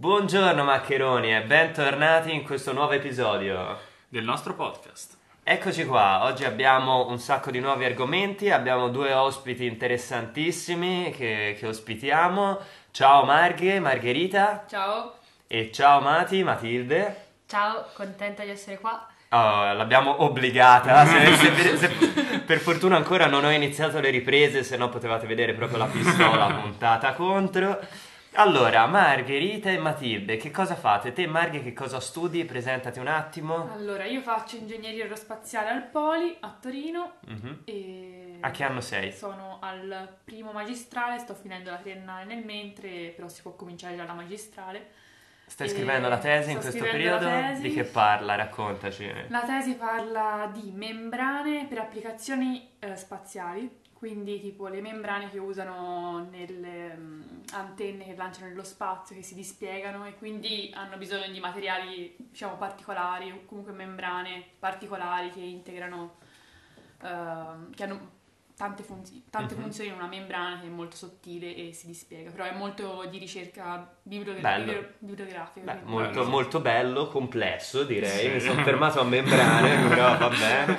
Buongiorno maccheroni e bentornati in questo nuovo episodio. del nostro podcast. Eccoci qua, oggi abbiamo un sacco di nuovi argomenti, abbiamo due ospiti interessantissimi che, che ospitiamo. Ciao Marghe, Margherita Ciao. e ciao Mati, Matilde. Ciao, contenta di essere qua. Oh, l'abbiamo obbligata, se- se- se- per fortuna ancora non ho iniziato le riprese, se no potevate vedere proprio la pistola puntata contro. Allora, Margherita e Matilde, che cosa fate? Te Marghe che cosa studi? Presentati un attimo. Allora, io faccio ingegneria aerospaziale al Poli a Torino Mhm. e A che anno sei? sono al primo magistrale, sto finendo la triennale nel mentre, però si può cominciare già la magistrale. Stai Eh, scrivendo la tesi in sto questo scrivendo la periodo? tesi. Di che parla? Raccontaci. La tesi parla di membrane per applicazioni eh, spaziali, quindi tipo le membrane che usano nelle mm, antenne che lanciano nello spazio, che si dispiegano e quindi hanno bisogno di materiali, diciamo, particolari o comunque membrane particolari che integrano, ehm, che hanno tante, funzi- tante Mhm. funzioni in una membrana che è molto sottile e si dispiega, però è molto di ricerca bibliogra- Bello. bibli- bibliografica. Beh, molto, Bello. molto bello, complesso direi. Sì. Mi sono fermato a membrane, però va bene.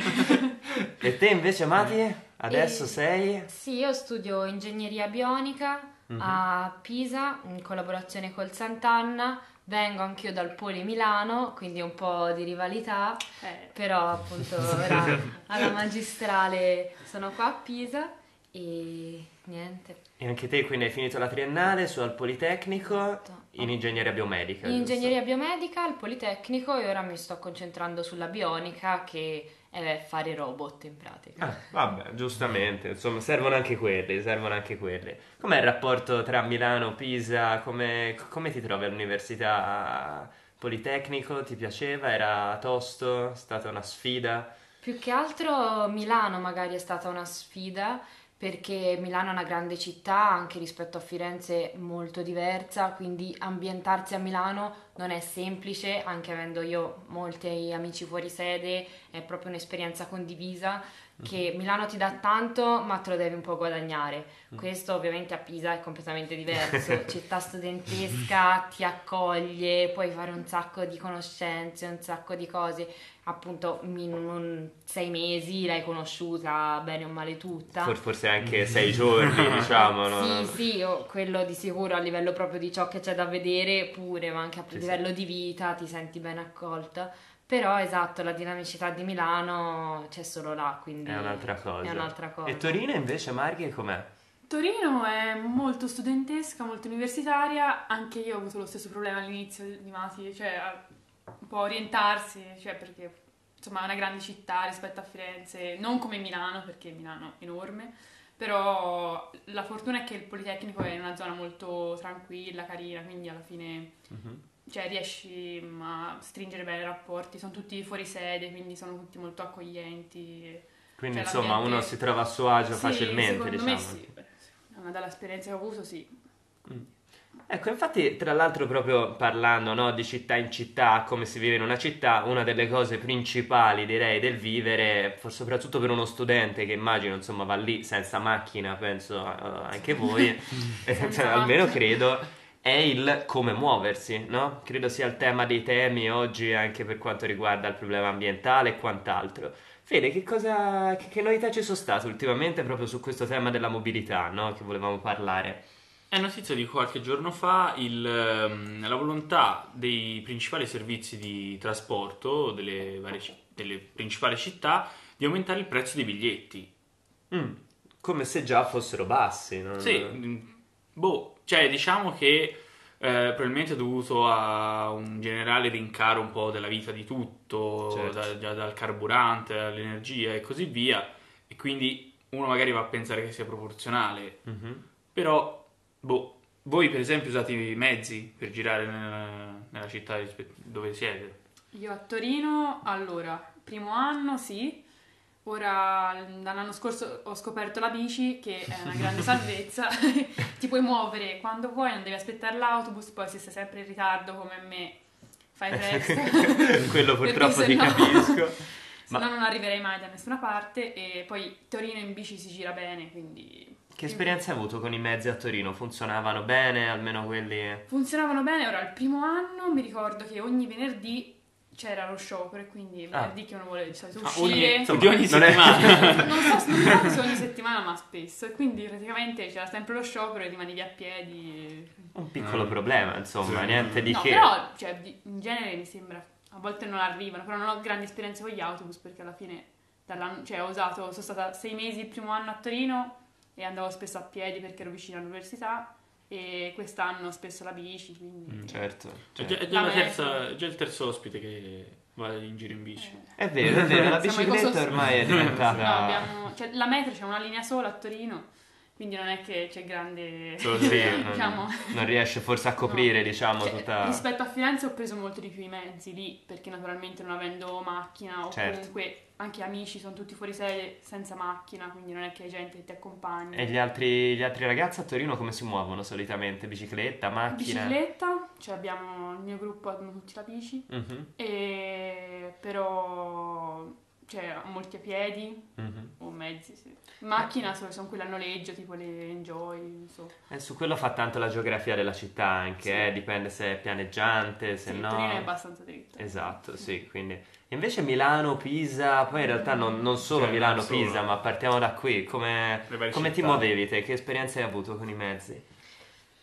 E te invece, Mati? Adesso E- sei? Sì, io studio ingegneria bionica Mhm. a Pisa in collaborazione col Sant'Anna. Vengo anch'io dal Poli Milano, quindi un po' di rivalità, Eh, però appunto ora alla magistrale sono qua a Pisa e niente. E anche te quindi hai finito la triennale su al Politecnico Esatto. in ingegneria biomedica. In giusto? ingegneria biomedica al Politecnico e ora mi sto concentrando sulla bionica che è fare robot in pratica. Ah, vabbè, giustamente, insomma, servono anche quelli, servono anche quelli. Com'è il rapporto tra Milano e Pisa? Come, come ti trovi all'università Politecnico? Ti piaceva? Era tosto? È stata una sfida? Più che altro Milano magari è stata una sfida perché Milano è una grande città, anche rispetto a Firenze molto diversa, quindi ambientarsi a Milano non è semplice, anche avendo io molti amici fuori sede, è proprio un'esperienza condivisa che Milano ti dà tanto, ma te lo devi un po' guadagnare. Questo ovviamente a Pisa è completamente diverso, città studentesca, ti accoglie, puoi fare un sacco di conoscenze, un sacco di cose. Appunto, in sei mesi l'hai conosciuta bene o male tutta. For- forse anche sei giorni, diciamo. no? Sì, sì, quello di sicuro a livello proprio di ciò che c'è da vedere pure, ma anche a Sì, livello di vita ti senti ben accolta. Però esatto, la dinamicità di Milano c'è solo là, quindi È un'altra cosa. È un'altra cosa. E Torino invece, Marghe, com'è? Torino è molto studentesca, molto universitaria, anche io ho avuto lo stesso problema all'inizio di Mati, cioè un po' orientarsi, cioè perché insomma è una grande città rispetto a Firenze, non come Milano perché Milano è enorme, però la fortuna è che il Politecnico è in una zona molto tranquilla, carina, quindi alla fine Mhm. Cioè, riesci mm, a stringere bene i rapporti, sono tutti fuori sede, quindi sono tutti molto accoglienti. Quindi Cioè, insomma uno si trova a suo agio Sì, facilmente, diciamo. me sì. Ma Dall'esperienza che ho avuto sì. Ecco, infatti, tra l'altro, proprio parlando no, di città in città, come si vive in una città, una delle cose principali, direi, del vivere, soprattutto per uno studente che immagino, insomma, va lì senza macchina, penso eh, anche voi, almeno credo, è il come muoversi, no? Credo sia il tema dei temi oggi anche per quanto riguarda il problema ambientale e quant'altro. Fede, che cosa, che, che novità ci sono state ultimamente proprio su questo tema della mobilità, no? Che volevamo parlare? È notizia di qualche giorno fa il, ehm, la volontà dei principali servizi di trasporto delle, varie delle principali città di aumentare il prezzo dei biglietti. Mm, come se già fossero bassi, no? Sì, boh, cioè diciamo che eh, probabilmente è dovuto a un generale rincaro un po' della vita di tutto, Certo. da- da- dal carburante all'energia e così via, e quindi uno magari va a pensare che sia proporzionale, Mhm. però, boh, voi per esempio usate i mezzi per girare nella, nella città dove siete? Io a Torino, allora, primo anno sì, ora dall'anno scorso ho scoperto la bici che è una grande salvezza, ti puoi muovere quando vuoi, non devi aspettare l'autobus, poi se sei sempre in ritardo come me fai presto. Quello purtroppo ti no- capisco. Se Ma- no non arriverei mai da nessuna parte e poi Torino in bici si gira bene, quindi Che esperienza hai avuto con i mezzi a Torino? Funzionavano bene, almeno quelli... Funzionavano bene, ora il primo anno mi ricordo che ogni venerdì c'era lo sciopero e quindi Ah. venerdì che uno vuole di solito Ah, uscire. ogni, di ogni non è- settimana. Non so, non so se ogni settimana, ma spesso. E quindi praticamente c'era sempre lo sciopero e rimani lì a piedi. Un piccolo Mm. problema, insomma, Sì. niente di no, che. però cioè, di- in genere mi sembra. A volte non arrivano, però non ho grandi esperienze con gli autobus perché alla fine dall'anno, cioè ho usato, sono stata sei mesi il primo anno a Torino e andavo spesso a piedi perché ero vicino all'università e quest'anno spesso la bici, quindi... Mm, Certo, È certo. già, è già metro. terza- è già il terzo ospite che va in giro in bici. eh, È vero, è vero, la bicicletta ormai è diventata... No, abbiamo, cioè, la metro c'è una linea sola a Torino, quindi non è che c'è grande... Sì, sì, non, diciamo. non riesce forse a coprire, No. diciamo, Cioè, tutta... Rispetto a Firenze ho preso molto di più i mezzi lì, perché naturalmente non avendo macchina o Certo. comunque anche amici sono tutti fuori sede senza macchina, quindi non è che hai gente che ti accompagna. E gli altri, gli altri ragazzi a Torino come si muovono solitamente? Bicicletta, macchina? Bicicletta, cioè abbiamo il mio gruppo, hanno tutti la bici, Mhm, e però cioè molti a piedi mhm. o mezzi, sì. Macchina sono, sono quelle a noleggio, tipo le Enjoy, non so. E su quello fa tanto la geografia della città anche, Sì. eh, dipende se è pianeggiante, se Sì, no... Torino è abbastanza dritta. Esatto, sì, quindi... Invece Milano, Pisa, poi in realtà non, non solo Cioè, Milano, non solo. Pisa, ma partiamo da qui, come, come ti muovevi te? Che esperienze hai avuto con i mezzi?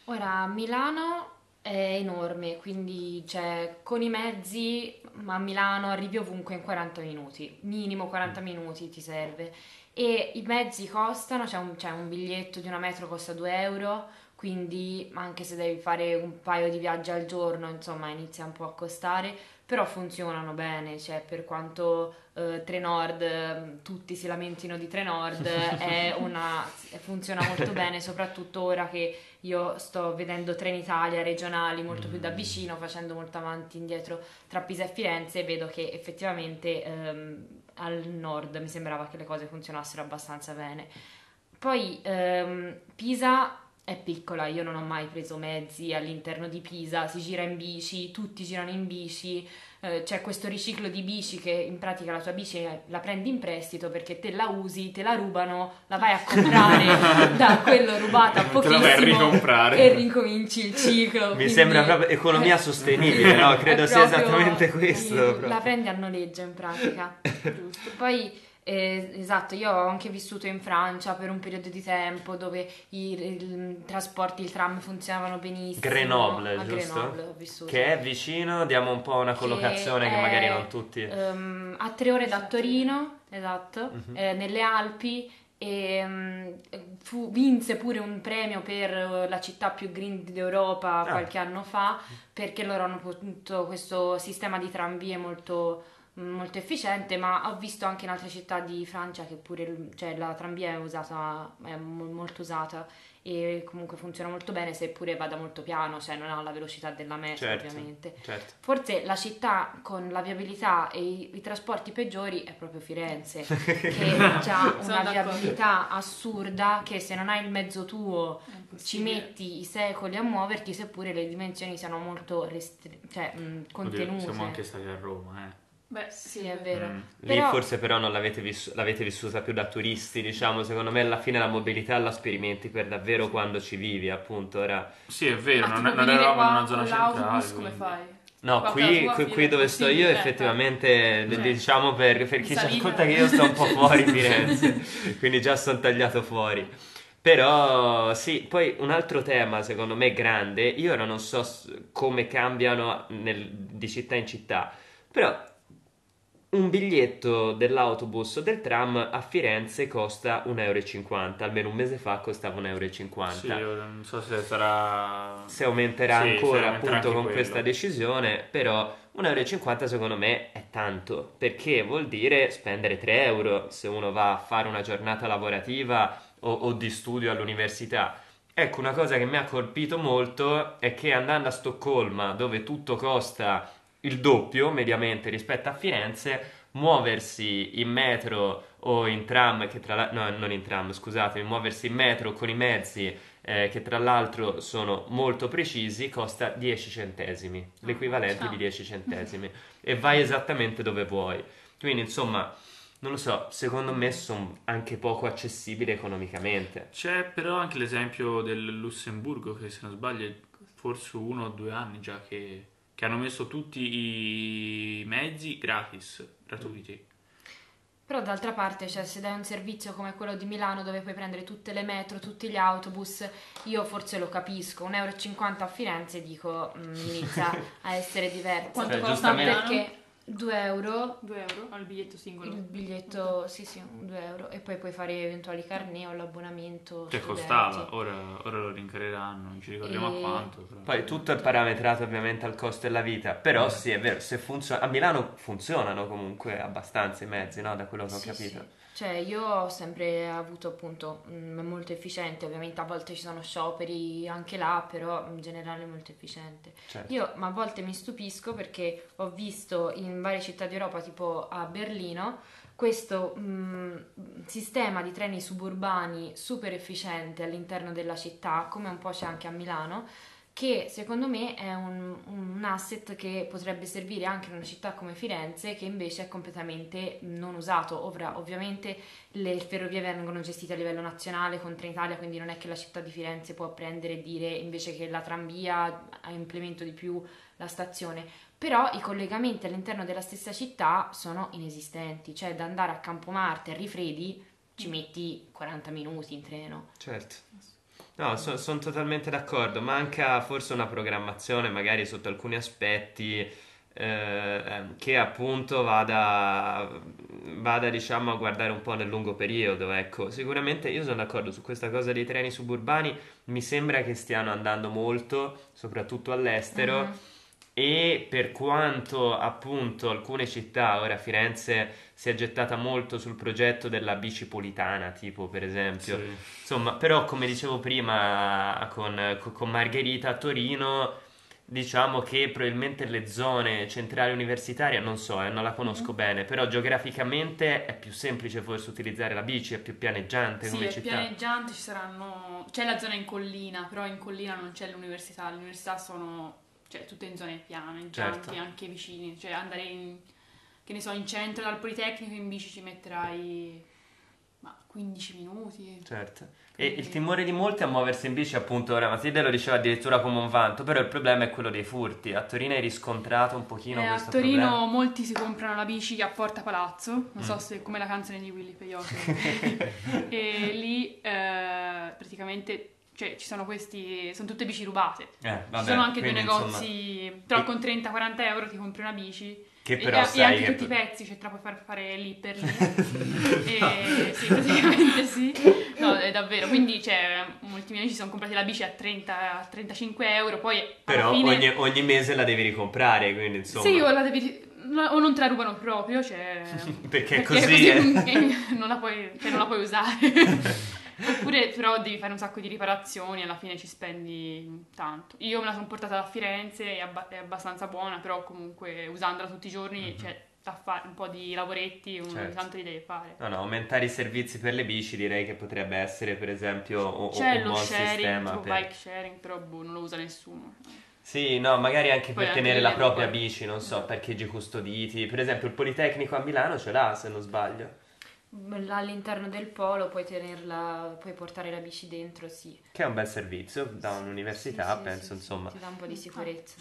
Ora, Milano è enorme, quindi cioè, con i mezzi a Milano arrivi ovunque in 40 minuti, minimo 40 minuti ti serve. E i mezzi costano, c'è un, c'è un biglietto di una metro costa 2 euro, quindi anche se devi fare un paio di viaggi al giorno, insomma, inizia un po' a costare, però funzionano bene, cioè per quanto eh, Trenord, eh, tutti si lamentino di Trenord, è una, funziona molto bene, soprattutto ora che io sto vedendo Trenitalia regionali molto più da vicino, facendo molto avanti e indietro tra Pisa e Firenze, vedo che effettivamente ehm, al nord mi sembrava che le cose funzionassero abbastanza bene. Poi ehm, Pisa è piccola, io non ho mai preso mezzi all'interno di Pisa, si gira in bici, tutti girano in bici, eh, c'è questo riciclo di bici che in pratica la tua bici la prendi in prestito perché te la usi, te la rubano, la vai a comprare da quello rubata Te pochissimo la vai a ricomprare. e ricominci il ciclo. Mi quindi sembra proprio economia sostenibile, no? Credo sia esattamente questo. proprio. La prendi a noleggio in pratica. Giusto. Poi, eh, esatto, io ho anche vissuto in Francia per un periodo di tempo dove i, i trasporti, il tram funzionavano benissimo. Grenoble, a giusto? Grenoble ho vissuto. Che è vicino, diamo un po' una Che collocazione che, è, magari non tutti... ehm, a tre ore da Torino, esatto, Mhm. eh, nelle Alpi. E mm, fu- vinse pure un premio per eh, la città più green d'Europa Ah. qualche anno fa perché loro hanno avuto questo sistema di tranvie molto, molto efficiente, ma ho visto anche in altre città di Francia che pure cioè, la tranvia è usata, è mo- molto usata e comunque funziona molto bene, seppure vada molto piano, cioè non ha la velocità della metro Certo. ovviamente. Certo. Forse la città con la viabilità e i, i trasporti peggiori è proprio Firenze, che ha una viabilità assurda che se non hai il mezzo tuo ci metti i secoli a muoverti, seppure le dimensioni siano molto restri- cioè, mh, Oddio, contenute. siamo anche stati a Roma, eh. Beh, Sì, è vero. Mm. Lì Però- forse però non l'avete, vissu- l'avete vissuta più da turisti, diciamo, secondo me alla fine la mobilità la sperimenti per davvero quando ci vivi, appunto, ora... Sì, è vero, Ma non, non eravamo in una zona centrale. come fai? No, qui, qui- qui dove sto io effettivamente, Cioè, diciamo per, per chi ci ascolta che io sto un po' fuori Firenze, quindi già sono tagliato fuori. Però sì, poi un altro tema secondo me grande, io ora non so come cambiano nel- di città in città, però un biglietto dell'autobus o del tram a Firenze costa 1,50 euro, almeno un mese fa costava 1,50 euro. Sì, non so se sarà... Se aumenterà Sì, ancora se aumenterà appunto con quello. questa decisione, però 1,50 euro secondo me è tanto, perché vuol dire spendere 3 euro se uno va a fare una giornata lavorativa o, o di studio all'università. Ecco, una cosa che mi ha colpito molto è che andando a Stoccolma, dove tutto costa il doppio mediamente rispetto a Firenze, muoversi in metro o in tram, che tra l'altro, no, non in tram, scusatemi, muoversi in metro con i mezzi eh, che tra l'altro sono molto precisi, costa 10 centesimi, l'equivalente ciao. di 10 centesimi, e vai esattamente dove vuoi. Quindi, insomma, non lo so, secondo me sono anche poco accessibili economicamente. C'è però anche l'esempio del Lussemburgo che se non sbaglio è forse uno o due anni già che, che hanno messo tutti i mezzi gratis, gratuiti. Però d'altra parte, cioè, se dai un servizio come quello di Milano dove puoi prendere tutte le metro, tutti gli autobus, io forse lo capisco, 1,50 euro a Firenze dico mm, inizia a essere diverso. Quanto Cioè, costa? Perché 2 euro 2 euro al biglietto singolo. il biglietto, sì sì, 2 euro e poi puoi fare eventuali carnet o l'abbonamento. Cioè studenti. costava, ora, ora lo rincareranno, non ci ricordiamo E- a quanto. Però. Poi tutto è parametrato ovviamente al costo della vita, però sì è vero, se funziona, a Milano funzionano comunque abbastanza i mezzi, no? Da quello che ho Sì, capito. sì. Cioè, io ho sempre avuto appunto, mm, è molto efficiente, ovviamente a volte ci sono scioperi anche là, però in generale è molto efficiente. Certo. Io ma a volte mi stupisco perché ho visto in varie città d'Europa, tipo a Berlino, questo mm, sistema di treni suburbani super efficiente all'interno della città, come un po' c'è anche a Milano, che secondo me è un, un asset che potrebbe servire anche in una città come Firenze, che invece è completamente non usato. Ora, ovviamente le ferrovie vengono gestite a livello nazionale con Trenitalia, quindi non è che la città di Firenze può prendere e dire invece che la tranvia implemento di più la stazione. Però i collegamenti all'interno della stessa città sono inesistenti, cioè da andare a Campomarte a Rifredi ci metti 40 minuti in treno. Certo. No, sono totalmente d'accordo. Manca forse una programmazione, magari sotto alcuni aspetti, eh, che appunto vada, vada, diciamo, a guardare un po' nel lungo periodo. Ecco, sicuramente io sono d'accordo su questa cosa dei treni suburbani. Mi sembra che stiano andando molto, soprattutto all'estero. Mhm. E per quanto appunto alcune città, ora Firenze si è gettata molto sul progetto della bicipolitana, tipo per esempio. Sì. Insomma, però come dicevo prima con, con Margherita a Torino, diciamo che probabilmente le zone centrali universitarie, non so, eh, non la conosco bene, però geograficamente è più semplice forse utilizzare la bici, è più pianeggiante Sì, come è città. pianeggiante, ci saranno... C'è la zona in collina, però in collina non c'è l'università. Le università sono cioè, tutte in zone pianeggianti, Certo. anche vicine. Cioè andare in, che ne so, in centro dal Politecnico in bici ci metterai ma 15 minuti. Certo. E il timore di molti a muoversi in bici, appunto, ora Matilde lo diceva addirittura come un vanto, però il problema è quello dei furti. A Torino hai riscontrato un pochino Eh, a questo Torino problema? molti si comprano la bici a Porta Palazzo, non Mm. so se come la canzone di Willy Peyote. e lì eh, praticamente cioè, ci sono questi, sono tutte bici rubate. Eh, vabbè, ci sono anche due quindi, insomma, negozi, però E- con 30-40 euro ti compri una bici. Che però e, sai e anche che- tutti i pezzi, cioè te la puoi far fare lì per lì. e, sì, praticamente sì. No, è davvero. Quindi, cioè, molti miei amici si sono comprati la bici a 30, a 35 euro, poi Però fine... ogni, ogni mese la devi ricomprare, quindi insomma... Sì, o la devi... O non te la rubano proprio, cioè... Perché è così, eh. non, la puoi, cioè, non la puoi usare. Oppure però devi fare un sacco di riparazioni alla fine ci spendi tanto. Io me la sono portata da Firenze, è, abba- è abbastanza buona, però comunque usandola tutti i giorni c'è da fare un po' di lavoretti, un. Certo. tanto li devi fare. No, no, aumentare i servizi per le bici direi che potrebbe essere per esempio o- C'è un lo buon sharing, sistema tipo per... bike sharing, però boh, non lo usa nessuno. Sì, no, magari anche Poi per anche tenere la propria poi- bici, non so, parcheggi custoditi. Per esempio il Politecnico a Milano ce l'ha, se non sbaglio. All'interno del polo puoi tenerla, puoi portare la bici dentro, sì. Che è un bel servizio da un'università, Sì, sì, penso, sì, insomma. Ti dà un po' di sicurezza.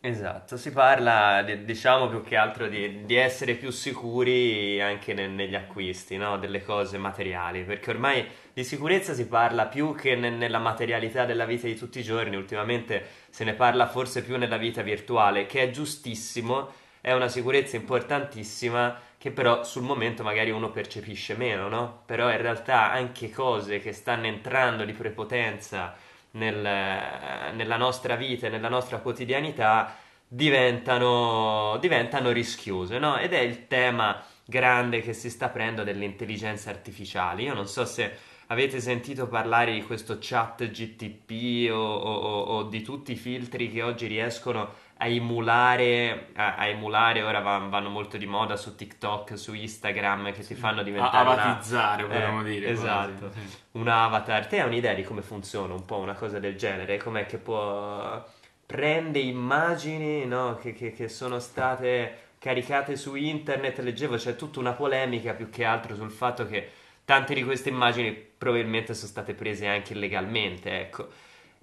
Esatto, si parla, di- diciamo più che altro di, di essere più sicuri anche ne- negli acquisti, no? Delle cose materiali, perché ormai di sicurezza si parla più che ne- nella materialità della vita di tutti i giorni, ultimamente se ne parla forse più nella vita virtuale, che è giustissimo, è una sicurezza importantissima che però sul momento magari uno percepisce meno, no? Però in realtà anche cose che stanno entrando di prepotenza nel- nella nostra vita e nella nostra quotidianità diventano, diventano rischiose, no? Ed è il tema grande che si sta aprendo delle intelligenze artificiali. Io non so se avete sentito parlare di questo chat GTP o- o- o di tutti i filtri che oggi riescono a emulare, a, a emulare, ora va- vanno molto di moda su TikTok, su Instagram, che ti fanno A diventare una- avatizzare, potremmo Eh, dire. Esatto quasi, un avatar. Te hai un'idea di come funziona un po' una cosa del genere? Com'è che può prende immagini no, che, che- che sono state caricate su internet, leggevo c'è tutta una polemica più che altro sul fatto che tante di queste immagini probabilmente sono state prese anche illegalmente, ecco.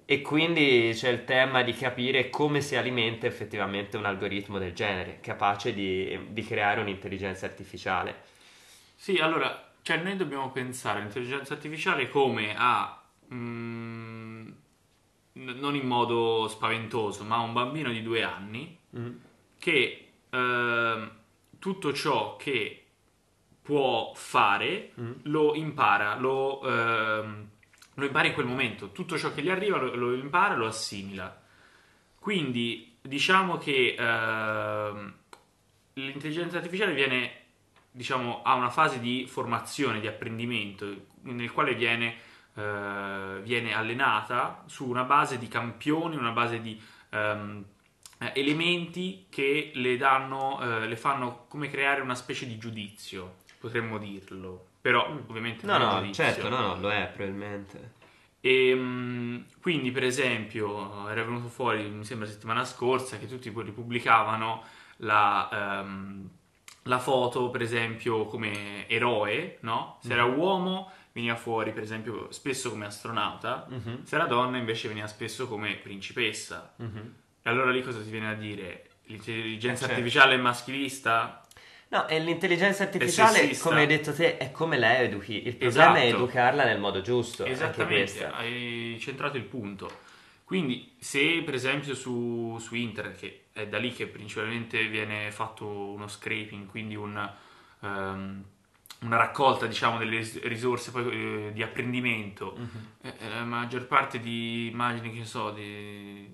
E quindi c'è il tema di capire come si alimenta effettivamente un algoritmo del genere, capace di, di creare un'intelligenza artificiale. Sì, allora, cioè noi dobbiamo pensare all'intelligenza artificiale come a... Mm, non in modo spaventoso, ma un bambino di due anni mm. che eh, tutto ciò che può fare mm. lo impara, lo, eh, lo, impara in quel momento, tutto ciò che gli arriva lo, lo impara, lo assimila. Quindi diciamo che eh, l'intelligenza artificiale viene, diciamo, ha una fase di formazione, di apprendimento, nel quale viene eh, viene allenata su una base di campioni, una base di um, elementi che le danno, uh, le fanno come creare una specie di giudizio, potremmo dirlo. Però mm. ovviamente no, no, certo, no, no, lo è probabilmente. E, um, quindi, per esempio, era venuto fuori, mi sembra settimana scorsa, che tutti poi pubblicavano la, um, la foto, per esempio, come eroe, no? Se mm. era uomo veniva fuori, per esempio, spesso come astronauta, uh-huh. se era donna invece veniva spesso come principessa. Uh-huh. E allora lì cosa ti viene a dire? L'intelligenza eh, certo. artificiale è maschilista? No, e l'intelligenza artificiale, come hai detto te, è come la educhi. Il problema esatto. è educarla nel modo giusto. Esattamente, hai centrato il punto. Quindi, se per esempio su, su, internet, che è da lì che principalmente viene fatto uno scraping, quindi un, um, una raccolta diciamo delle risorse poi, eh, di apprendimento uh-huh. eh, la maggior parte di immagini che so di,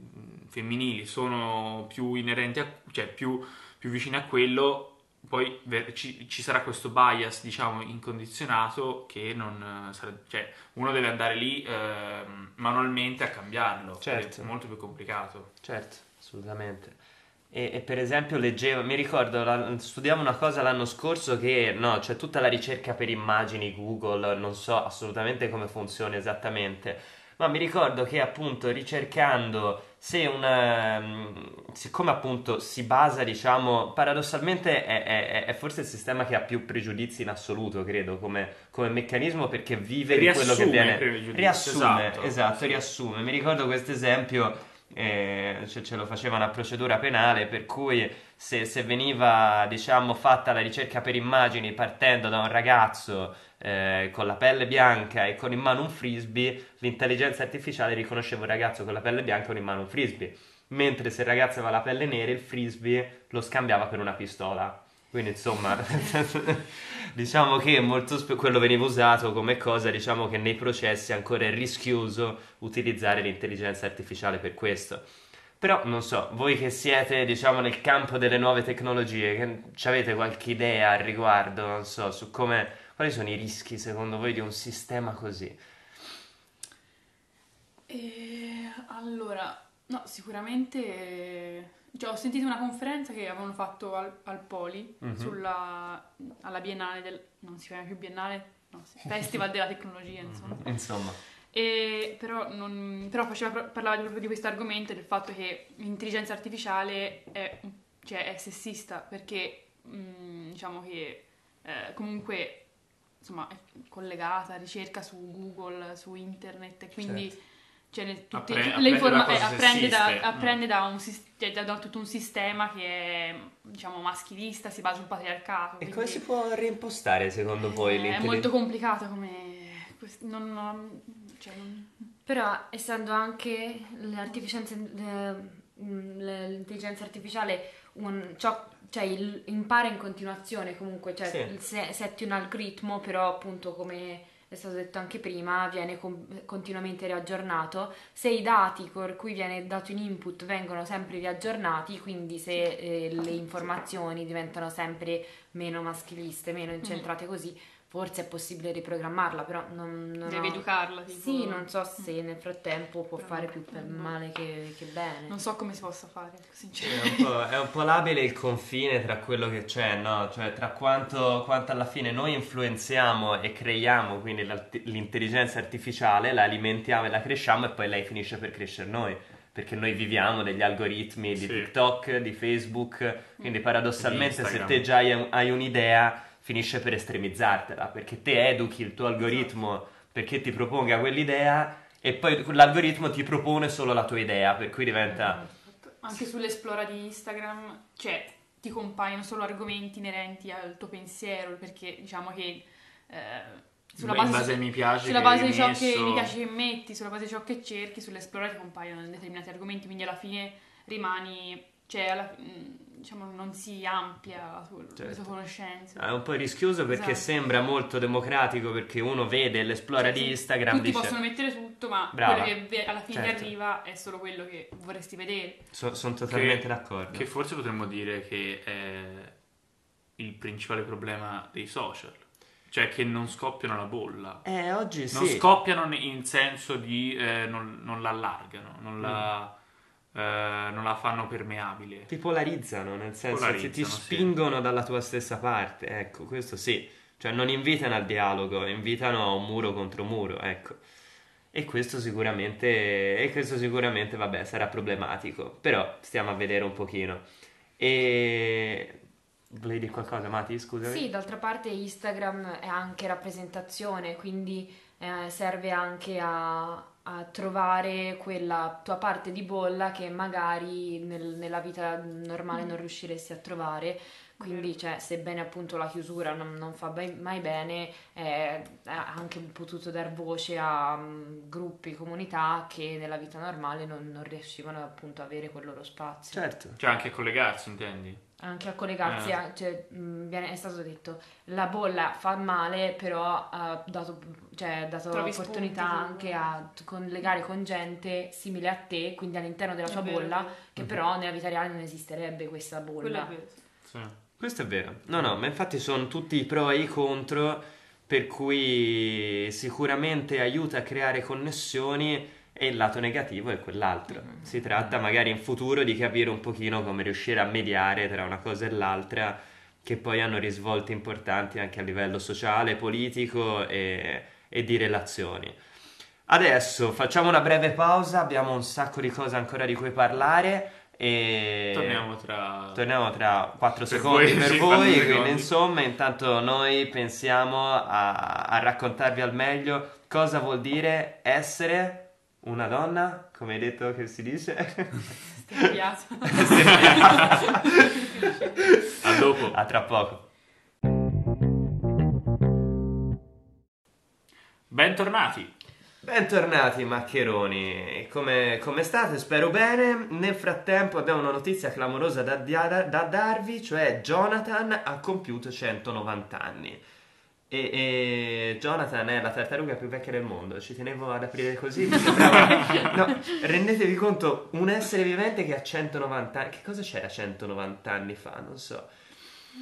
femminili sono più inerenti a, cioè più, più vicine a quello poi ci, ci, sarà questo bias diciamo incondizionato che non sarà, cioè uno deve andare lì eh, manualmente a cambiarlo certo. è molto più complicato certo assolutamente e, e, per esempio leggevo, mi ricordo, la, studiavo una cosa l'anno scorso che no, c'è tutta la ricerca per immagini Google, non so assolutamente come funziona esattamente, ma mi ricordo che appunto ricercando se una, mm, siccome appunto si basa, diciamo, paradossalmente è, è, è, forse il sistema che ha più pregiudizi in assoluto, credo, come, come meccanismo perché vive riassume di quello che viene... Riassume, esatto, esatto riassume. Mi ricordo questo esempio eh, ce, ce, lo faceva una procedura penale per cui se, se, veniva diciamo fatta la ricerca per immagini partendo da un ragazzo eh, con la pelle bianca e con in mano un frisbee l'intelligenza artificiale riconosceva un ragazzo con la pelle bianca e con in mano un frisbee mentre se il ragazzo aveva la pelle nera il frisbee lo scambiava per una pistola quindi insomma, diciamo che molto spesso quello veniva usato come cosa, diciamo che nei processi ancora è rischioso utilizzare l'intelligenza artificiale per questo. Però non so, voi che siete, diciamo, nel campo delle nuove tecnologie, che avete qualche idea al riguardo, non so, su come quali sono i rischi secondo voi di un sistema così? E, allora, no, sicuramente cioè, ho sentito una conferenza che avevano fatto al, al Poli mm-hmm. sulla, alla Biennale del... non si chiama più Biennale? No, Festival della Tecnologia, insomma. insomma. E, però, non, però faceva, parlava proprio di questo argomento, del fatto che l'intelligenza artificiale è, cioè, è sessista, perché mh, mm, diciamo che eh, comunque insomma, è collegata, ricerca su Google, su internet, quindi... Certo cioè nel, tutte, Appre- le informa- eh, apprende, da, apprende da, un, cioè, da, da, tutto un sistema che è diciamo maschilista, si basa sul patriarcato. E come si può reimpostare secondo eh, voi È molto complicato come... Non, non, cioè, non... Però essendo anche l'intelligenza artificiale un, ciò, cioè il, impara in continuazione comunque, cioè sì. se, setti un algoritmo però appunto come è stato detto anche prima, viene com- continuamente riaggiornato. Se i dati per cui viene dato in input vengono sempre riaggiornati, quindi se eh, le informazioni diventano sempre meno maschiliste, meno incentrate così, forse è possibile riprogrammarla, però non, non Devi ho... educarla. Tipo... Sì, non so se nel frattempo può però fare più per male che, che, bene. Non so come si possa fare, sinceramente. È un, è un po', labile il confine tra quello che c'è, no? Cioè tra quanto, quanto alla fine noi influenziamo e creiamo, quindi l'intelligenza artificiale, la alimentiamo e la cresciamo e poi lei finisce per crescere noi. perché noi viviamo degli algoritmi di Sì. TikTok, di Facebook, quindi paradossalmente se te già hai, hai un'idea finisce per estremizzartela, perché te educhi il tuo algoritmo perché ti proponga quell'idea e poi l'algoritmo ti propone solo la tua idea, per cui diventa... Anche sull'esplora di Instagram, cioè, ti compaiono solo argomenti inerenti al tuo pensiero, perché diciamo che eh, sulla base, base mi piace sulla base di ciò messo- che mi piace che metti, sulla base di ciò che cerchi, sull'esplora ti compaiono determinati argomenti, quindi alla fine rimani, cioè, alla- mh, diciamo, non si amplia la Certo. tue conoscenze. È un po' rischioso perché Esatto. sembra molto democratico perché uno vede l'esplora Cioè, di Instagram Tutti dice possono mettere tutto, ma Brava. quello che alla fine Certo. arriva è solo quello che vorresti vedere. sono totalmente Che- d'accordo. Che forse potremmo dire che è il principale problema dei social. Cioè che non scoppiano la bolla. Eh, oggi Non sì. scoppiano in senso di eh, non, non la allargano, non la, eh, non la fanno permeabile. Ti polarizzano, nel senso che ti sì. spingono dalla tua stessa parte, ecco, questo sì. Cioè non invitano al dialogo, invitano a un muro contro muro, ecco. E questo sicuramente, e questo sicuramente, vabbè, sarà problematico, però stiamo a vedere un pochino. E... Volevi dire qualcosa, Mati? Scusami. Sì, d'altra parte Instagram è anche rappresentazione, quindi eh, serve anche a, a trovare quella tua parte di bolla che magari nel- nella vita normale non riusciresti a trovare. Quindi, cioè, sebbene appunto la chiusura non, non fa mai bene, eh, ha anche potuto dar voce a mm, gruppi, comunità che nella vita normale non, non riuscivano appunto a avere quel loro spazio. Certo. Cioè anche a collegarsi, intendi? Anche a collegarsi, Eh. a- cioè, mh, viene- è stato detto, la bolla fa male, però ha dato, cioè, ha dato Trovi l'opportunità spunti, anche a collegare con gente simile a te, quindi all'interno della tua bolla, che però nella vita reale non esisterebbe questa bolla. è vero. Sì. Questo è vero. No, no, ma infatti sono tutti i pro e i contro, per cui sicuramente aiuta a creare connessioni e il lato negativo è quell'altro. Mhm. Si tratta magari in futuro di capire un pochino come riuscire a mediare tra una cosa e l'altra, che poi hanno risvolti importanti anche a livello sociale, politico e, e di relazioni. Adesso facciamo una breve pausa, abbiamo un sacco di cose ancora di cui parlare e Torniamo tra... Torniamo tra 4 Per secondi voi, per sì, voi, quindi secondi. insomma intanto noi pensiamo a, a raccontarvi al meglio cosa vuol dire essere una donna, come hai detto che si dice? Stempiato. A dopo. a tra poco. Bentornati. Bentornati maccheroni, come, come state? Spero bene. Nel frattempo abbiamo una notizia clamorosa da, da- da darvi, cioè Jonathan ha compiuto 190 anni. E, e Jonathan è la tartaruga più vecchia del mondo, ci tenevo ad aprire così, sembrava... No, rendetevi conto, un essere vivente che ha 190 anni... Che cosa c'era 190 anni fa? Non so.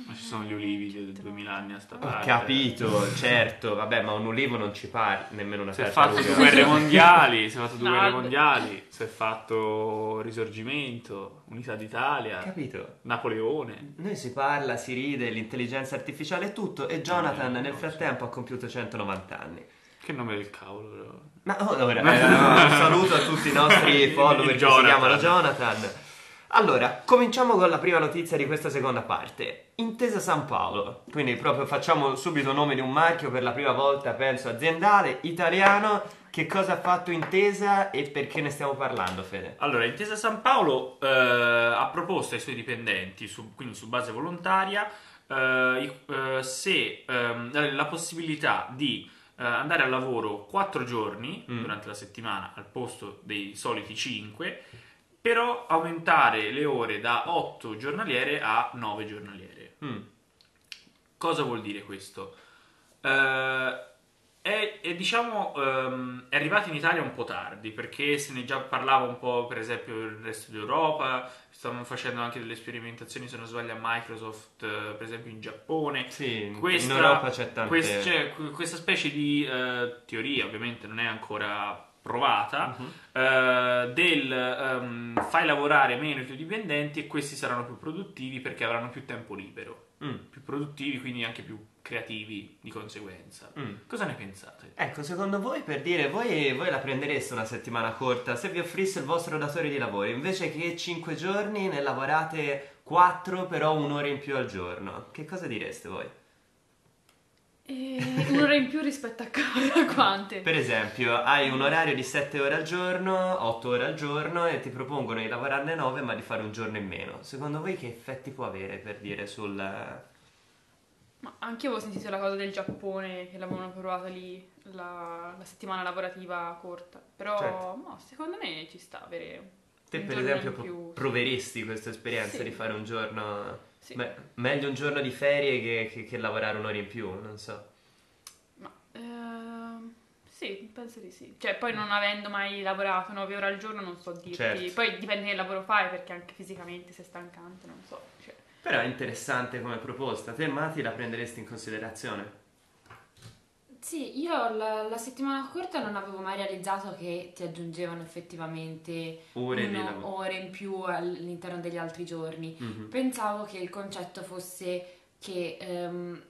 Ma ci sono gli ulivi di 2000 anni a sta Ho parte. capito, certo, vabbè, ma un ulivo non ci pare, nemmeno una Si è fatto due guerre mondiali, si è fatto due No, guerre mondiali, si è fatto Risorgimento, Unità d'Italia, Capito? Napoleone. Noi si parla, si ride, l'intelligenza artificiale e tutto, e Jonathan Eh, nel frattempo ha compiuto 190 anni. Che nome del cavolo, però. Ma oh, ora, eh, un saluto a tutti i nostri follower che si chiamano Jonathan. Allora, cominciamo con la prima notizia di questa seconda parte. Intesa San Paolo. Quindi proprio facciamo subito nome di un marchio per la prima volta, penso, aziendale, italiano. Che cosa ha fatto Intesa e perché ne stiamo parlando, Fede? Allora, Intesa San Paolo eh, ha proposto ai suoi dipendenti, su- quindi su base volontaria, eh, eh, se ehm, la possibilità di eh, andare al lavoro 4 giorni Mm. durante la settimana al posto dei soliti 5, però aumentare le ore da 8 giornaliere a 9 giornaliere. Mm. Cosa vuol dire questo? Eh, è, è, diciamo, ehm, è arrivato in Italia un po' tardi perché se ne già parlava un po', per esempio, il resto d'Europa. Stavano facendo anche delle sperimentazioni, se non sbaglio, a Microsoft, eh, per esempio in Giappone. Sì, in- Questa- in Europa c'è tante... Quest- cioè, que- questa specie di eh, teoria, ovviamente, non è ancora provata Mhm. eh, del ehm, fai lavorare meno i tuoi dipendenti e questi saranno più produttivi perché avranno più tempo libero. Mm. Più produttivi, quindi anche più creativi di conseguenza. Mm. Cosa ne pensate? Ecco, secondo voi, per dire, voi, voi la prendereste una settimana corta se vi offrisse il vostro datore di lavoro, invece che 5 giorni ne lavorate 4 però un'ora in più al giorno? Che cosa direste voi? E un'ora in più rispetto a casa, quante? Per esempio, hai un orario di 7 ore al giorno, 8 ore al giorno e ti propongono di lavorarne 9 ma di fare un giorno in meno. Secondo voi che effetti può avere per dire sul... Ma anche io avevo sentito la cosa del Giappone che l'avevano provata lì la, la settimana lavorativa corta. Però Certo. no, secondo me ci sta avere Te un per esempio più. proveresti questa esperienza Sì. di fare un giorno... Sì. Me- meglio un giorno di ferie che, che- che lavorare un'ora in più, non so. Ma ehm, sì, penso di sì. Cioè, poi non avendo mai lavorato 9 ore al giorno non so dirti. Certo. Poi dipende che lavoro fai perché anche fisicamente se è stancante, non so. Cioè, Però è interessante come proposta. Te, Mati, la prenderesti in considerazione? Sì, io la, la settimana corta non avevo mai realizzato che ti aggiungevano effettivamente Ore uno- ore in più all'interno degli altri giorni. Mhm. Pensavo che il concetto fosse che ehm,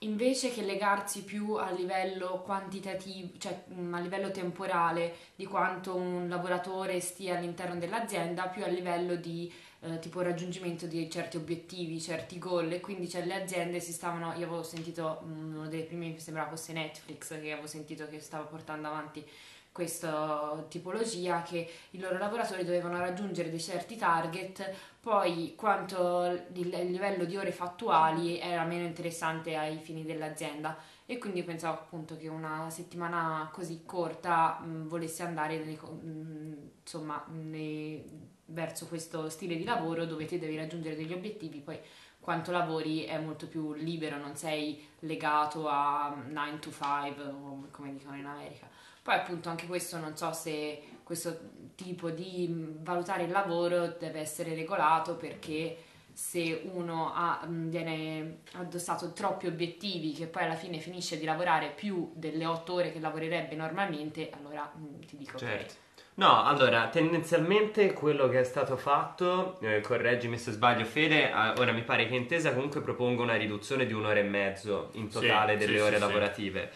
invece che legarsi più a livello quantitativo, cioè mm, a livello temporale di quanto un lavoratore stia all'interno dell'azienda, più a livello di eh, tipo raggiungimento di certi obiettivi, certi goal e quindi cioè, le aziende si stavano, io avevo sentito, mm, uno dei primi mi sembrava fosse Netflix che avevo sentito che stava portando avanti questa tipologia che i loro lavoratori dovevano raggiungere dei certi target, poi quanto il, livello di ore fattuali era meno interessante ai fini dell'azienda. E quindi pensavo appunto che una settimana così corta mh, volesse andare nei mh, insomma nei- verso questo stile di lavoro dove ti devi raggiungere degli obiettivi, poi quanto lavori è molto più libero, non sei legato a 9 to 5 o come dicono in America. Poi appunto anche questo non so se questo tipo di valutare il lavoro deve essere regolato perché se uno ha, viene addossato troppi obiettivi che poi alla fine finisce di lavorare più delle otto ore che lavorerebbe normalmente, allora ti dico Certo. No, allora, tendenzialmente quello che è stato fatto, eh, correggimi se sbaglio Fede, ah, ora mi pare che Intesa comunque proponga una riduzione di un'ora e mezzo in Sì, totale sì, delle sì, ore sì. lavorative.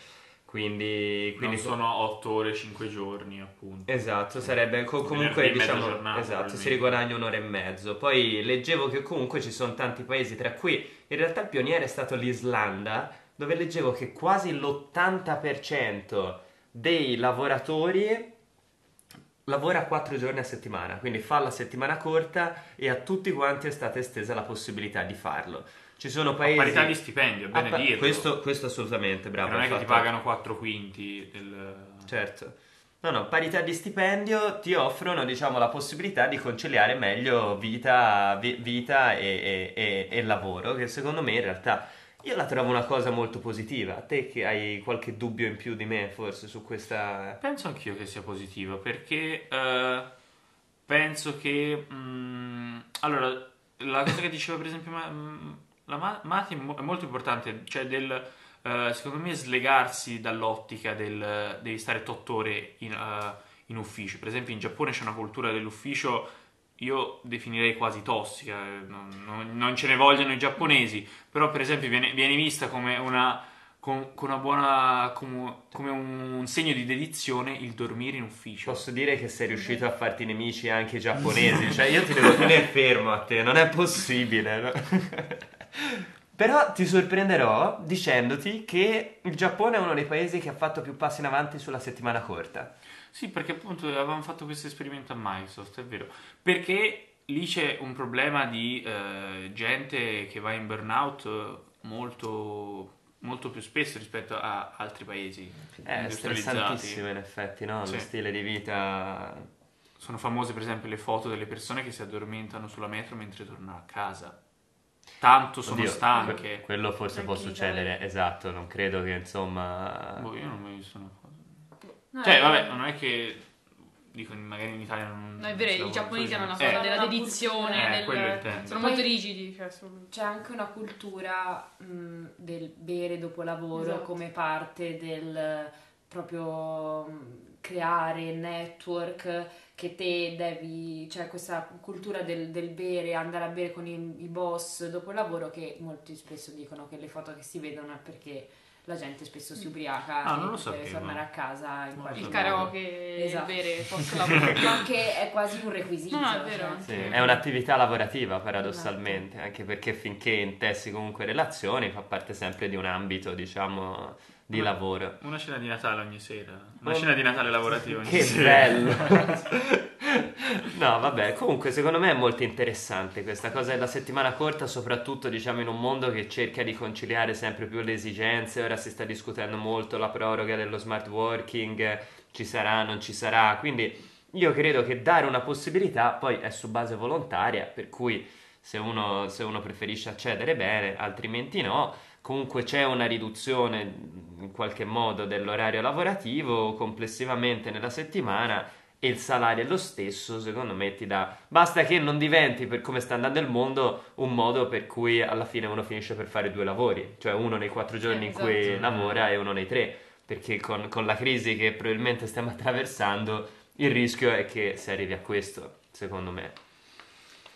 Quindi, quindi non sono 8 ore, 5 giorni, appunto. Esatto, sarebbe co- comunque Venerdì, diciamo giornata, esatto, si probabilmente. riguadagna un'ora e mezzo. Poi leggevo che comunque ci sono tanti paesi, tra cui in realtà il pioniere è stato l'Islanda, dove leggevo che quasi l'80% dei lavoratori lavora 4 giorni a settimana, quindi fa la settimana corta e a tutti quanti è stata estesa la possibilità di farlo. Ci sono A paesi parità di stipendio, è bene a pa- dirlo. questo, questo assolutamente, bravo. non è che ti pagano 4 quinti del... Certo. No, no, parità di stipendio ti offrono, diciamo, la possibilità di conciliare meglio vita, vi- vita e, e- e- e lavoro, che secondo me in realtà io la trovo una cosa molto positiva. Te che hai qualche dubbio in più di me, forse, su questa... Penso anch'io che sia positivo perché eh, penso che mm, allora la cosa che diceva per esempio mm, la Ma- Mati è mo- è molto importante, cioè del eh, secondo me slegarsi dall'ottica del devi stare 8 ore in, eh, in ufficio. Per esempio in Giappone c'è una cultura dell'ufficio io definirei quasi tossica, eh, non, non- non ce ne vogliono i giapponesi, però per esempio viene, viene vista come una con, con una buona come, come un segno di dedizione il dormire in ufficio. Posso dire che sei riuscito a farti nemici anche giapponesi, cioè io ti devo tenere fermo a te, non è possibile. no? Però ti sorprenderò dicendoti che il Giappone è uno dei paesi che ha fatto più passi in avanti sulla settimana corta. Sì, perché appunto avevamo fatto questo esperimento a Microsoft, è vero. Perché lì c'è un problema di eh, gente che va in burnout eh, molto, molto più spesso rispetto a altri paesi È industrializzati. stressantissimo in effetti, no? Sì. Lo stile di vita... Sono famose per esempio le foto delle persone che si addormentano sulla metro mentre tornano a casa. Tanto sono Oddio, stanche. que- quello forse Anche può succedere, esatto, non credo che insomma... Boh, io non ho mai visto una foto. No, Cioè, vabbè, non è che dico magari in Italia non No, è vero, i giapponesi hanno una cosa Eh, della dedizione. Eh, del- sono Poi- molto rigidi. Cioè, sul- C'è anche una cultura mh, del bere dopo lavoro Esatto. come parte del proprio mh, creare network che te devi, cioè questa cultura del, del bere, andare a bere con i, i boss dopo il lavoro che molti spesso dicono che le foto che si vedono è perché la gente spesso si ubriaca Ah, e non lo deve sapevo. tornare a casa in qualche Il karaoke, Esatto. il bere post lavoro. Che è quasi un requisito. No, è vero. cioè. Sì, è un'attività lavorativa paradossalmente, anche perché finché intessi comunque relazioni fa parte sempre di un ambito, diciamo, di Ma- lavoro. Una cena di Natale ogni sera. Una Oh, cena di Natale lavorativa ogni Che sera. bello! No, vabbè, comunque secondo me è molto interessante questa cosa della settimana corta, soprattutto diciamo in un mondo che cerca di conciliare sempre più le esigenze, ora si sta discutendo molto la proroga dello smart working, ci sarà, non ci sarà, quindi io credo che dare una possibilità poi è su base volontaria, per cui se uno, se uno preferisce accedere bene, altrimenti no, comunque c'è una riduzione in qualche modo dell'orario lavorativo complessivamente nella settimana e il salario è lo stesso, secondo me ti dà. Basta che non diventi, per come sta andando il mondo, un modo per cui alla fine uno finisce per fare due lavori, cioè uno nei quattro giorni in cui esatto. lavora e uno nei tre, perché con, con la crisi che probabilmente stiamo attraversando, il rischio è che si arrivi a questo, secondo me.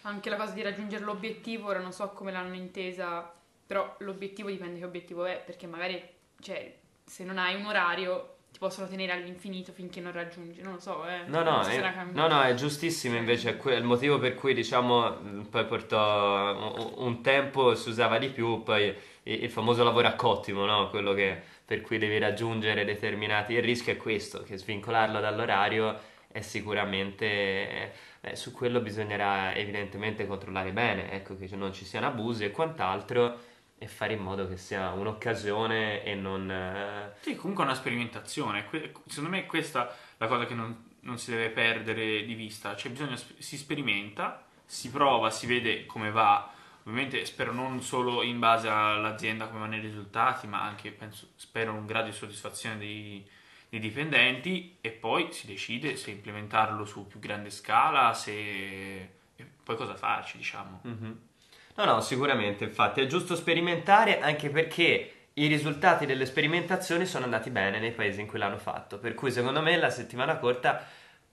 Anche la cosa di raggiungere l'obiettivo, ora non so come l'hanno intesa, però l'obiettivo dipende che obiettivo è, perché magari, cioè, se non hai un orario ti possono tenere all'infinito finché non raggiungi, non lo so, eh. No, no, è, no, no, è giustissimo invece, è que- il motivo per cui diciamo mh, poi portò un, un tempo si usava di più, poi il, il famoso lavoro a cottimo, no? Quello che, per cui devi raggiungere determinati, il rischio è questo, che svincolarlo dall'orario è sicuramente, eh, su quello bisognerà evidentemente controllare bene, ecco che non ci siano abusi e quant'altro e fare in modo che sia un'occasione e non... eh, Sì, comunque una sperimentazione. Secondo me questa è la cosa che non, non si deve perdere di vista. Cioè, bisogna, si sperimenta, si prova, si vede come va. Ovviamente spero non solo in base all'azienda come vanno i risultati, ma anche penso, spero un grado di soddisfazione dei, dei dipendenti e poi si decide se implementarlo su più grande scala, se e poi cosa farci, diciamo. Mhm. No, no, sicuramente, infatti è giusto sperimentare anche perché i risultati delle sperimentazioni sono andati bene nei paesi in cui l'hanno fatto, per cui secondo me la settimana corta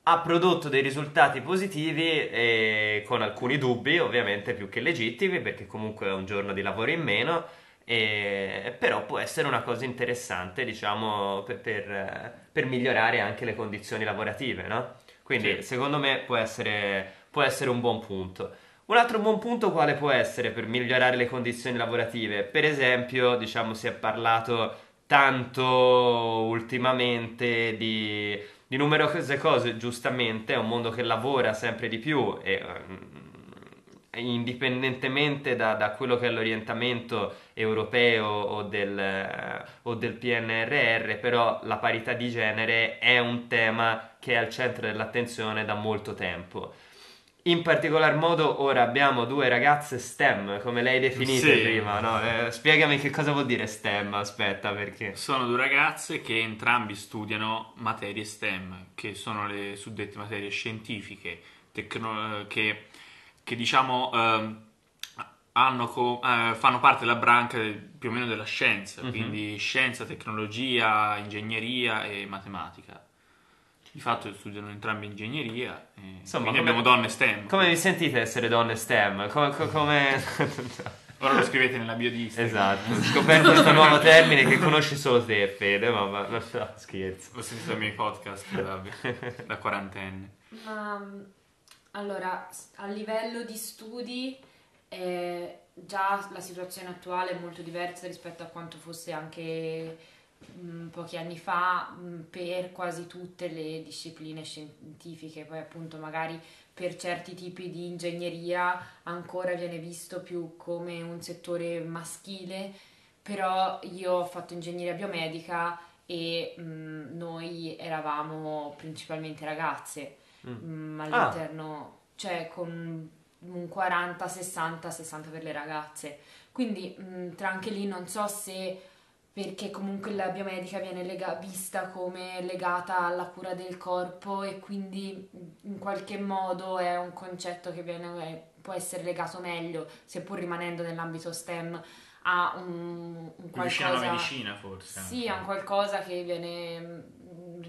ha prodotto dei risultati positivi e con alcuni dubbi, ovviamente più che legittimi, perché comunque è un giorno di lavoro in meno, e- però può essere una cosa interessante, diciamo, per, per- per migliorare anche le condizioni lavorative, no? Quindi Sì. secondo me può essere, può essere un buon punto. Un altro buon punto quale può essere per migliorare le condizioni lavorative? Per esempio, diciamo, si è parlato tanto ultimamente di, di numerose cose, giustamente, è un mondo che lavora sempre di più e ehm, indipendentemente da, da quello che è l'orientamento europeo o del, o del PNRR, però la parità di genere è un tema che è al centro dell'attenzione da molto tempo. In particolar modo ora abbiamo due ragazze STEM, come lei definite Sì. prima, no? Eh, spiegami che cosa vuol dire STEM, aspetta, perché... Sono due ragazze che entrambi studiano materie STEM, che sono le suddette materie scientifiche, tecno- che, che diciamo hanno co- eh, fanno parte della branca del- più o meno della scienza, Mhm. quindi scienza, tecnologia, ingegneria e matematica. Di fatto studiano entrambi ingegneria, e Insomma, quindi come- abbiamo donne STEM. Come vi sentite essere donne STEM? Co- co- come... Ora lo scrivete nella bio di Instagram. esatto, ho scoperto questo nuovo termine che conosci solo te, Fede, ma, ma- no, scherzo. Ho sentito i miei podcast da, da quarantenne. Ma mm, allora, a livello di studi, eh, già la situazione attuale è molto diversa rispetto a quanto fosse anche mm, pochi anni fa mm, per quasi tutte le discipline scientifiche. Poi, appunto, magari per certi tipi di ingegneria ancora viene visto più come un settore maschile, però io ho fatto ingegneria biomedica e mm, noi eravamo principalmente ragazze Mm. mm, all'interno, cioè con un 40, 60, 60 per le ragazze. Quindi mm, tra anche lì non so se perché comunque la biomedica viene lega- vista come legata alla cura del corpo e quindi in qualche modo è un concetto che viene- eh, può essere legato meglio, seppur rimanendo nell'ambito STEM, a un, un qualcosa... medicina forse. Sì, a un qualcosa che viene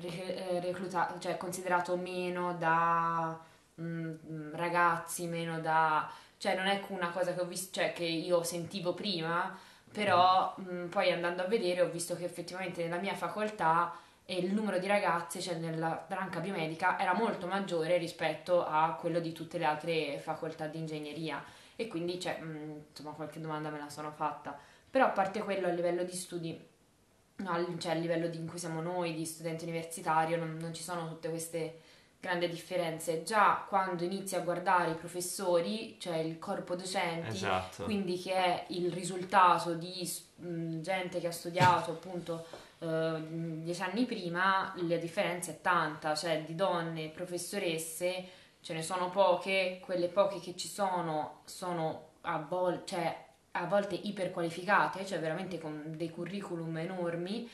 eh, recluta- cioè considerato meno da mm, ragazzi, meno da... cioè non è una cosa che ho visto, cioè che io sentivo prima, però mm, poi andando a vedere ho visto che effettivamente nella mia facoltà e il numero di ragazze, cioè nella branca biomedica, era molto maggiore rispetto a quello di tutte le altre facoltà di ingegneria e quindi cioè, mm, insomma qualche domanda me la sono fatta. Però a parte quello a livello di studi, no, cioè a livello di, in cui siamo noi, di studenti universitario, non, non ci sono tutte queste grandi differenze. Già quando inizi a guardare i professori, cioè il corpo docenti, Esatto. quindi che è il risultato di mh, gente che ha studiato appunto eh, dieci anni prima, la differenza è tanta, cioè di donne professoresse ce ne sono poche, quelle poche che ci sono sono a, vol- cioè, a volte iperqualificate, cioè veramente con dei curriculum enormi.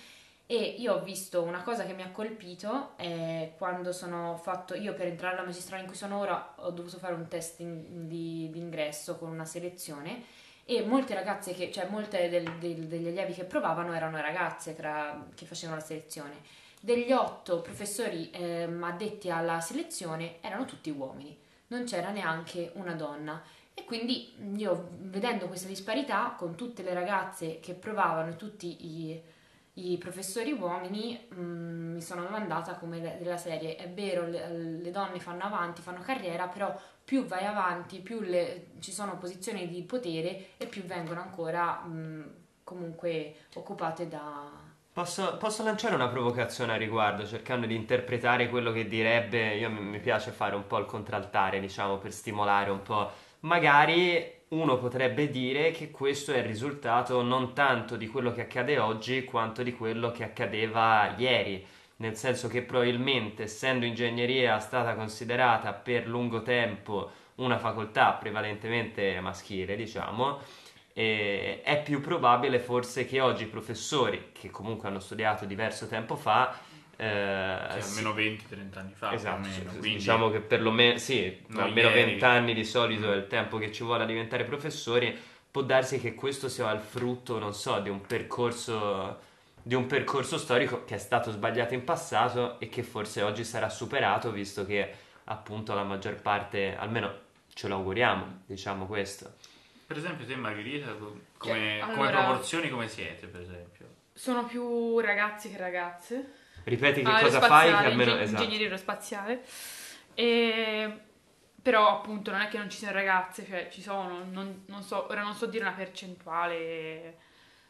E io ho visto una cosa che mi ha colpito è quando sono fatto, io per entrare alla magistrale in cui sono ora ho dovuto fare un test in- di, ingresso con una selezione e molte ragazze che, cioè molte del- del- degli allievi che provavano erano ragazze tra- che facevano la selezione. Degli otto professori ehm, addetti alla selezione erano tutti uomini, non c'era neanche una donna. E quindi io vedendo questa disparità con tutte le ragazze che provavano tutti i, i professori uomini, mm, mi sono domandata come della serie, è vero, le, le donne fanno avanti, fanno carriera, però più vai avanti, più le- ci sono posizioni di potere e più vengono ancora mm, comunque occupate da... Posso, posso lanciare una provocazione a riguardo, cercando di interpretare quello che direbbe. Io mi piace fare un po' il contraltare, diciamo, per stimolare un po'. Magari uno potrebbe dire che questo è il risultato non tanto di quello che accade oggi, quanto di quello che accadeva ieri. Nel senso che probabilmente, essendo ingegneria stata considerata per lungo tempo una facoltà prevalentemente maschile, diciamo, e è più probabile forse che oggi i professori, che comunque hanno studiato diverso tempo fa, eh, Sì, si- almeno 20-30 anni fa, Esatto, più o meno. sì, Quindi, diciamo che perlomeno sì, almeno ieri. 20 anni di solito è il tempo che ci vuole a diventare professori, può darsi che questo sia il frutto, non so, di un percorso di un percorso storico che è stato sbagliato in passato e che forse oggi sarà superato visto che appunto la maggior parte, almeno ce lo auguriamo, diciamo questo. Per esempio, te Margherita, come, Cioè, come allora- proporzioni come siete, per esempio? Sono più ragazzi che ragazze. Ripeti che Ah, cosa fai che almeno inge- esatto. ingegneria aerospaziale. E... Però appunto non è che non ci siano ragazze, cioè ci sono, non, non so, ora non so dire una percentuale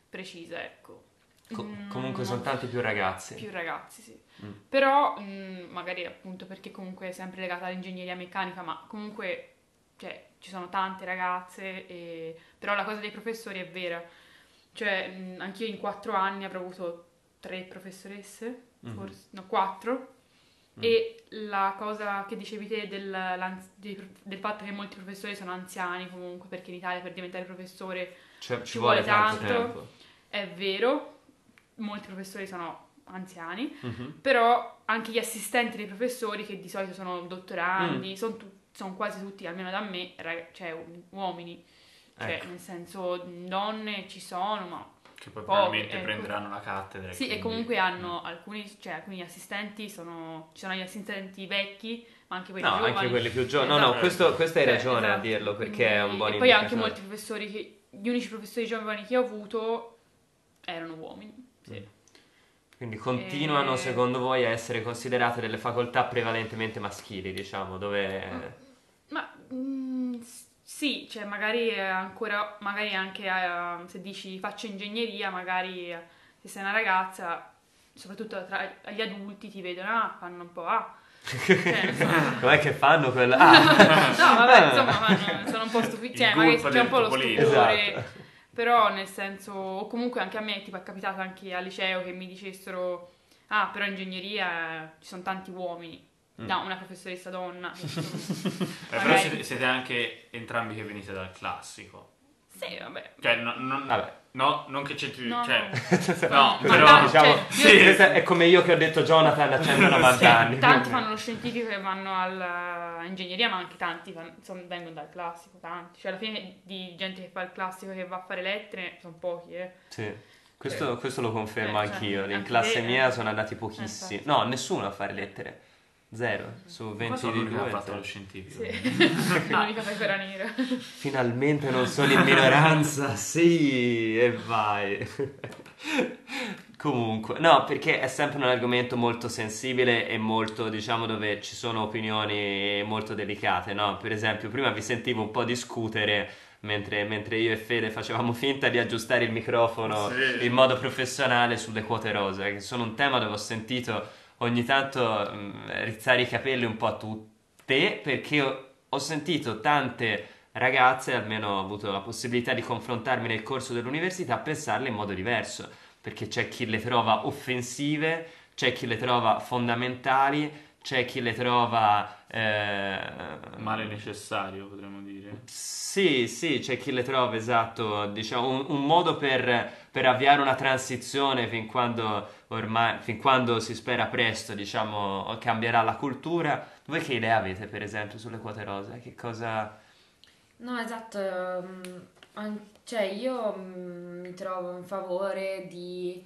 precisa, ecco. Co- Mm, comunque non- sono tanti più ragazzi. Più ragazzi, sì. Mm. Però mm, magari appunto perché comunque è sempre legata all'ingegneria meccanica, ma comunque cioè, ci sono tante ragazze, e... però la cosa dei professori è vera. Cioè, mm, anch'io in quattro anni avrò avuto tre professoresse, Mhm. forse, no, quattro. Mm. E la cosa che dicevi te del, del fatto che molti professori sono anziani comunque, perché in Italia per diventare professore Cioè, ci vuole tanto tanto. è vero, molti professori sono anziani, Mhm. però anche gli assistenti dei professori, che di solito sono Mm. dottorandi, sono, tu- sono quasi tutti, almeno da me, rag- cioè u- uomini. Cioè, Ecco. nel senso, donne ci sono, ma Che poi probabilmente ecco. prenderanno la cattedra. sì, e quindi- comunque hanno alcuni, cioè alcuni assistenti sono, ci sono gli assistenti vecchi, ma anche quelli No, giovani. anche quelli più giovani. No, Esatto. no, questo, questo hai Cioè, ragione a esatto. dirlo perché Quindi- è un buon E poi anche molti professori che, gli unici professori giovani che ho avuto erano uomini. Sì. Mm. Quindi continuano, E- secondo voi, a essere considerate delle facoltà prevalentemente maschili, diciamo, dove... Ma mm, s- sì, cioè magari è ancora, magari anche eh, se dici faccio ingegneria, magari eh, se sei una ragazza, soprattutto tra gli adulti ti vedono, ah, fanno un po', ah. Cioè. Com'è che fanno quella... Ah! No, vabbè, insomma, fanno- sono un po' stupidi, cioè magari c'è un po' lo stupore, Esatto. però nel senso, o comunque anche a me, tipo è capitato anche al liceo che mi dicessero, ah, però in ingegneria eh, ci sono tanti uomini. Mm. No, una professoressa donna. Eh, però siete, siete anche entrambi che venite dal classico. Sì, vabbè. Cioè, no, non, Vabbè. no, non che c'entri... No, cioè, no. no, però... dai, diciamo, cioè, sì. è come io che ho detto Jonathan a 190 anni. Tanti fanno lo scientifico e vanno all'ingegneria, ma anche tanti fanno- insomma, vengono dal classico, tanti. Cioè, alla fine di gente che fa il classico che va a fare lettere sono pochi, eh. Sì, questo, questo lo confermo Eh, cioè, anch'io. In anche classe te, mia eh. sono andati pochissimi. infatti. No, nessuno a fare lettere. Zero. Su Ma 20 sono di l'unico che ha due. fatto lo scientifico. Sì. L'unica pecora nera. Finalmente non sono in minoranza. Sì, e vai. Comunque, no, perché è sempre un argomento molto sensibile e molto, diciamo, dove ci sono opinioni molto delicate, no? Per esempio, prima vi sentivo un po' discutere mentre, mentre io e Fede facevamo finta di aggiustare il microfono Sì. in modo professionale sulle quote rosa, che sono un tema dove ho sentito ogni tanto mh, rizzare i capelli un po' a tutte, perché ho, ho sentito tante ragazze, almeno ho avuto la possibilità di confrontarmi nel corso dell'università, pensarle in modo diverso, perché c'è chi le trova offensive, c'è chi le trova fondamentali, c'è chi le trova... eh, Male necessario, potremmo dire. sì, sì, c'è chi le trova, esatto, diciamo, un, un modo per, per avviare una transizione fin quando ormai, fin quando si spera presto, diciamo, cambierà la cultura. Voi che idea avete, per esempio, sulle quote rosa? Che cosa... No, esatto, ehm, cioè io mm, mi trovo in favore di,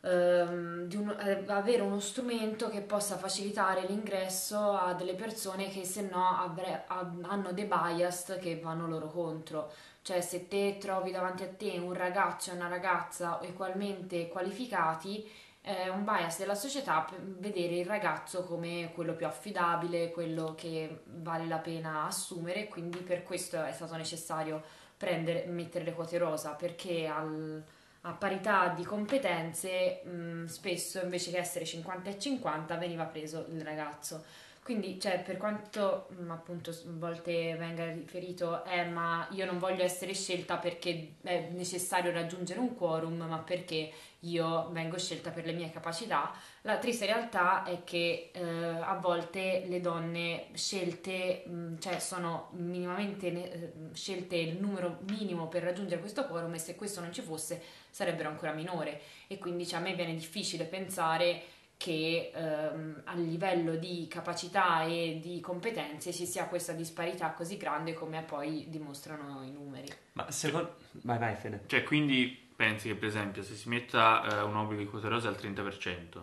ehm, di un- eh, avere uno strumento che possa facilitare l'ingresso a delle persone che se no avre- ha- hanno dei bias che vanno loro contro. Cioè se te trovi davanti a te un ragazzo e una ragazza ugualmente qualificati, è un bias della società vedere il ragazzo come quello più affidabile, quello che vale la pena assumere, quindi per questo è stato necessario prendere, mettere le quote rosa, perché al- a parità di competenze mh, spesso invece che essere 50 e 50 veniva preso il ragazzo. Quindi, cioè, per quanto mh, appunto a volte venga riferito, eh, ma io non voglio essere scelta perché è necessario raggiungere un quorum, ma perché io vengo scelta per le mie capacità. La triste realtà è che eh, a volte le donne scelte, mh, cioè sono minimamente ne- eh, scelte il numero minimo per raggiungere questo quorum e se questo non ci fosse sarebbero ancora minore e quindi cioè, a me viene difficile pensare che ehm, a livello di capacità e di competenze ci sia questa disparità così grande come poi dimostrano i numeri. Ma secondo... Vai, vai, Fede. Cioè, quindi pensi che, per esempio, se si metta eh, un obbligo di quote rosa al 30%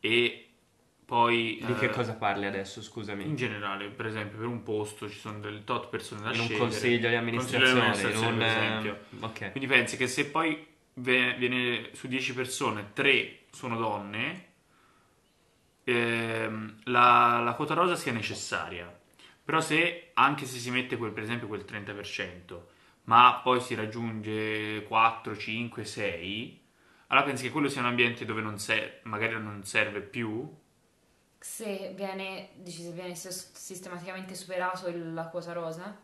e poi... Di che eh, cosa parli adesso, scusami? In generale, per esempio, per un posto ci sono delle tot persone da In un scegliere. consiglio di amministrazione, Consiglio di in un... amministrazione, per esempio. Ok. Quindi pensi che se poi viene su 10 persone, 3 sono donne, ehm, la, la quota rosa sia necessaria. Però se, anche se si mette quel, per esempio quel 30%, ma poi si raggiunge 4, 5, 6, allora pensi che quello sia un ambiente dove non se- magari non serve più? Se viene, dici, se viene sis- sistematicamente superato il- la quota rosa?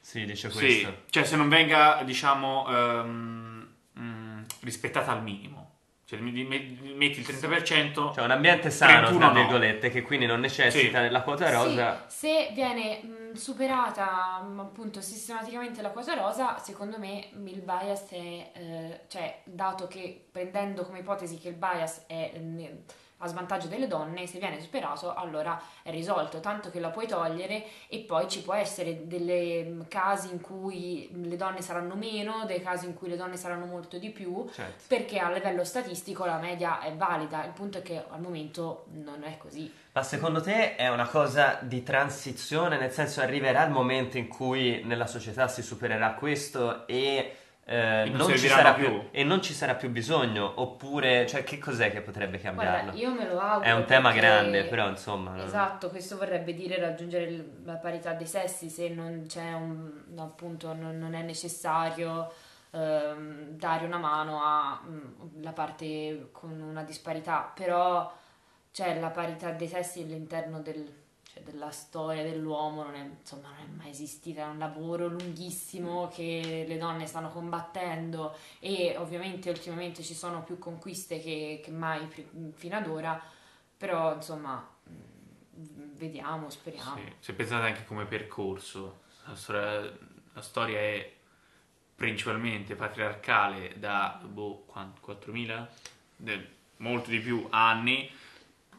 Sì, dice Sì, questo. cioè se non venga, diciamo, ehm, mm, rispettata al minimo. Cioè metti il 30%, Cioè un ambiente sano, 31 tra no. virgolette, che quindi non necessita Sì. della quota rosa. Sì, se viene mh, superata mh, appunto sistematicamente la quota rosa, secondo me il bias è, eh, cioè dato che prendendo come ipotesi che il bias è eh, a svantaggio delle donne, se viene superato allora è risolto, tanto che la puoi togliere e poi ci può essere dei casi in cui le donne saranno meno, dei casi in cui le donne saranno molto di più, Certo. perché a livello statistico la media è valida, il punto è che al momento non è così. Ma secondo te è una cosa di transizione, nel senso arriverà il momento in cui nella società si supererà questo e, eh, E non non ci serviranno sarà più. più, e non ci sarà più bisogno? Oppure, cioè, che cos'è che potrebbe cambiarlo? Guarda, io me lo auguro. È un tema perché- grande, però insomma. Esatto, questo vorrebbe dire raggiungere la parità dei sessi se non c'è un appunto non, non è necessario ehm, dare una mano alla parte con una disparità, però c'è la parità dei sessi all'interno del- cioè, della storia dell'uomo non è, insomma, non è mai esistita, è un lavoro lunghissimo che le donne stanno combattendo e ovviamente ultimamente ci sono più conquiste che, che mai fino ad ora, però insomma mh, vediamo, speriamo. Sì, se pensate anche come percorso, la storia, la storia è principalmente patriarcale da boh, quant- 4.000, De- molto di più anni,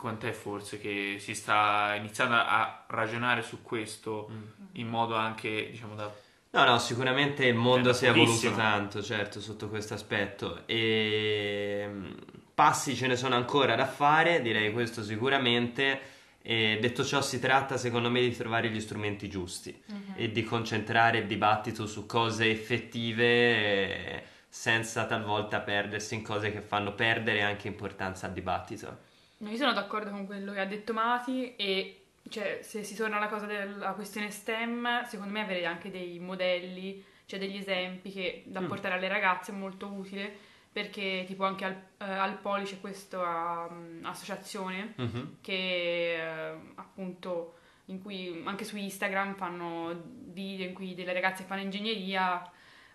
quant'è forse che si sta iniziando a ragionare su questo in modo anche, diciamo, da... No, no, sicuramente il mondo si è evoluto tanto, certo, sotto questo aspetto. E mm, passi ce ne sono ancora da fare, direi questo sicuramente. E detto ciò, si tratta secondo me di trovare gli strumenti giusti e di concentrare il dibattito su cose effettive eh, senza talvolta perdersi in cose che fanno perdere anche importanza al dibattito. No, io sono d'accordo con quello che ha detto Mati e cioè, se si torna alla cosa della questione STEM, secondo me avere anche dei modelli, cioè degli esempi che da Mm. portare alle ragazze è molto utile perché tipo anche al, eh, al Poli c'è questa um, associazione Mhm. che eh, appunto in cui anche su Instagram fanno video in cui delle ragazze che fanno ingegneria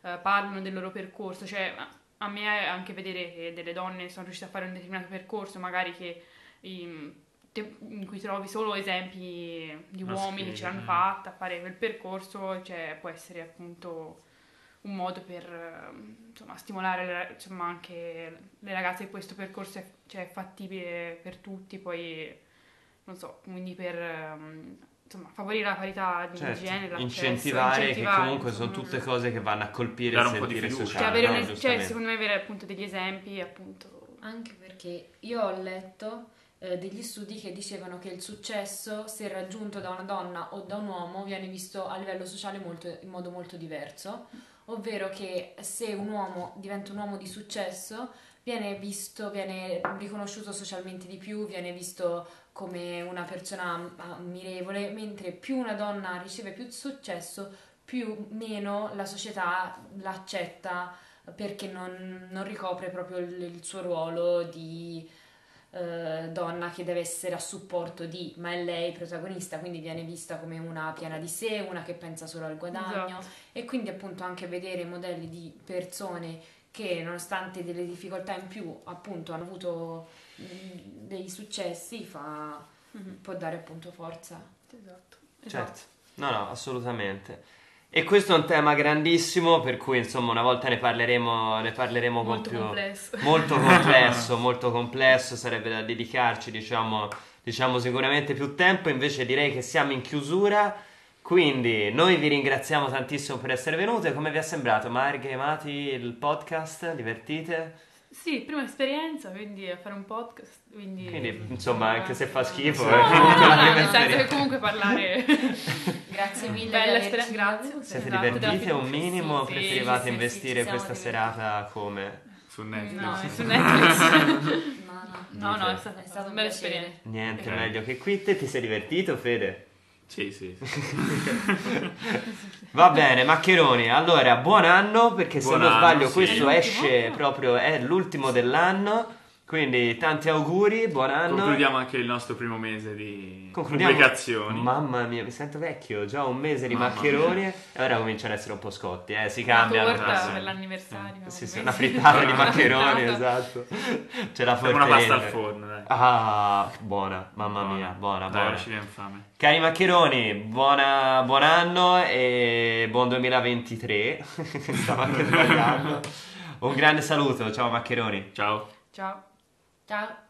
eh, parlano del loro percorso, cioè a- me anche vedere che delle donne sono riuscite a fare un determinato percorso, magari che in, te- in cui trovi solo esempi di Maschili, uomini che ce l'hanno fatta a fare quel percorso, cioè può essere appunto un modo per insomma, stimolare insomma, anche le ragazze che questo percorso è, cioè, è fattibile per tutti, poi non so, quindi per ehm, insomma, favorire la parità di Certo, genere, l'accesso, incentivare, che incentivare, comunque sono insomma. tutte cose che vanno a colpire il sentire cioè, sociale. avere no? un- cioè, secondo me avere appunto degli esempi appunto Anche perché io ho letto eh, degli studi che dicevano che il successo, se raggiunto da una donna o da un uomo, viene visto a livello sociale molto- in modo molto diverso, ovvero che se un uomo diventa un uomo di successo, viene visto, viene riconosciuto socialmente di più, viene visto come una persona ammirevole, mentre più una donna riceve più successo, più meno la società l'accetta perché non, non ricopre proprio il, il suo ruolo di eh, donna che deve essere a supporto di, ma è lei protagonista, quindi viene vista come una piena di sé, una che pensa solo al guadagno Esatto. e quindi appunto anche vedere modelli di persone che nonostante delle difficoltà in più appunto hanno avuto mh, dei successi fa, Mhm. può dare appunto forza. Esatto. Certo, no, no, assolutamente. E questo è un tema grandissimo, per cui insomma una volta ne parleremo, ne parleremo con Molto più... complesso. Molto complesso, molto complesso, sarebbe da dedicarci, diciamo, diciamo sicuramente più tempo, invece direi che siamo in chiusura, quindi noi vi ringraziamo tantissimo per essere venute, come vi è sembrato Marghe, Mati, il podcast, divertite? Sì, prima esperienza, quindi a fare un podcast, quindi... Quindi insomma anche se fa schifo, No, è no, comunque no, nel senso che comunque parlare... Grazie mille. Bella esperienza, grazie. Siete Esatto, divertite un minimo? sì, Preferivate sì, sì, investire siamo questa divertiti. serata come? su Netflix. No, sì. su Netflix. No, no. No, no, è stata, È stato un una bella esperienza. Niente meglio che qui, te ti sei divertito Fede? Sì, sì. Va bene, Maccheroni. Allora, buon anno perché se Buon non anno, sbaglio sì. questo esce proprio è l'ultimo dell'anno. Quindi tanti auguri, buon anno. Concludiamo anche il nostro primo mese di Concludiamo- pubblicazioni. Mamma mia, mi sento vecchio, già un mese di Mamma maccheroni e ora cominciano ad essere un po' scotti, eh, si Una cambiano. torta sì. per l'anniversario. Sì, sì, un una frittata di Una maccheroni, esatto. Ce la Facciamo una pasta al forno, dai. Ah, buona, mamma mia, buona, Dai, buona. ci viene fame. Cari maccheroni, buona- buon anno e buon 2023. Stavo anche sbagliando. Un grande saluto, ciao maccheroni. Ciao. Ciao. Ciao.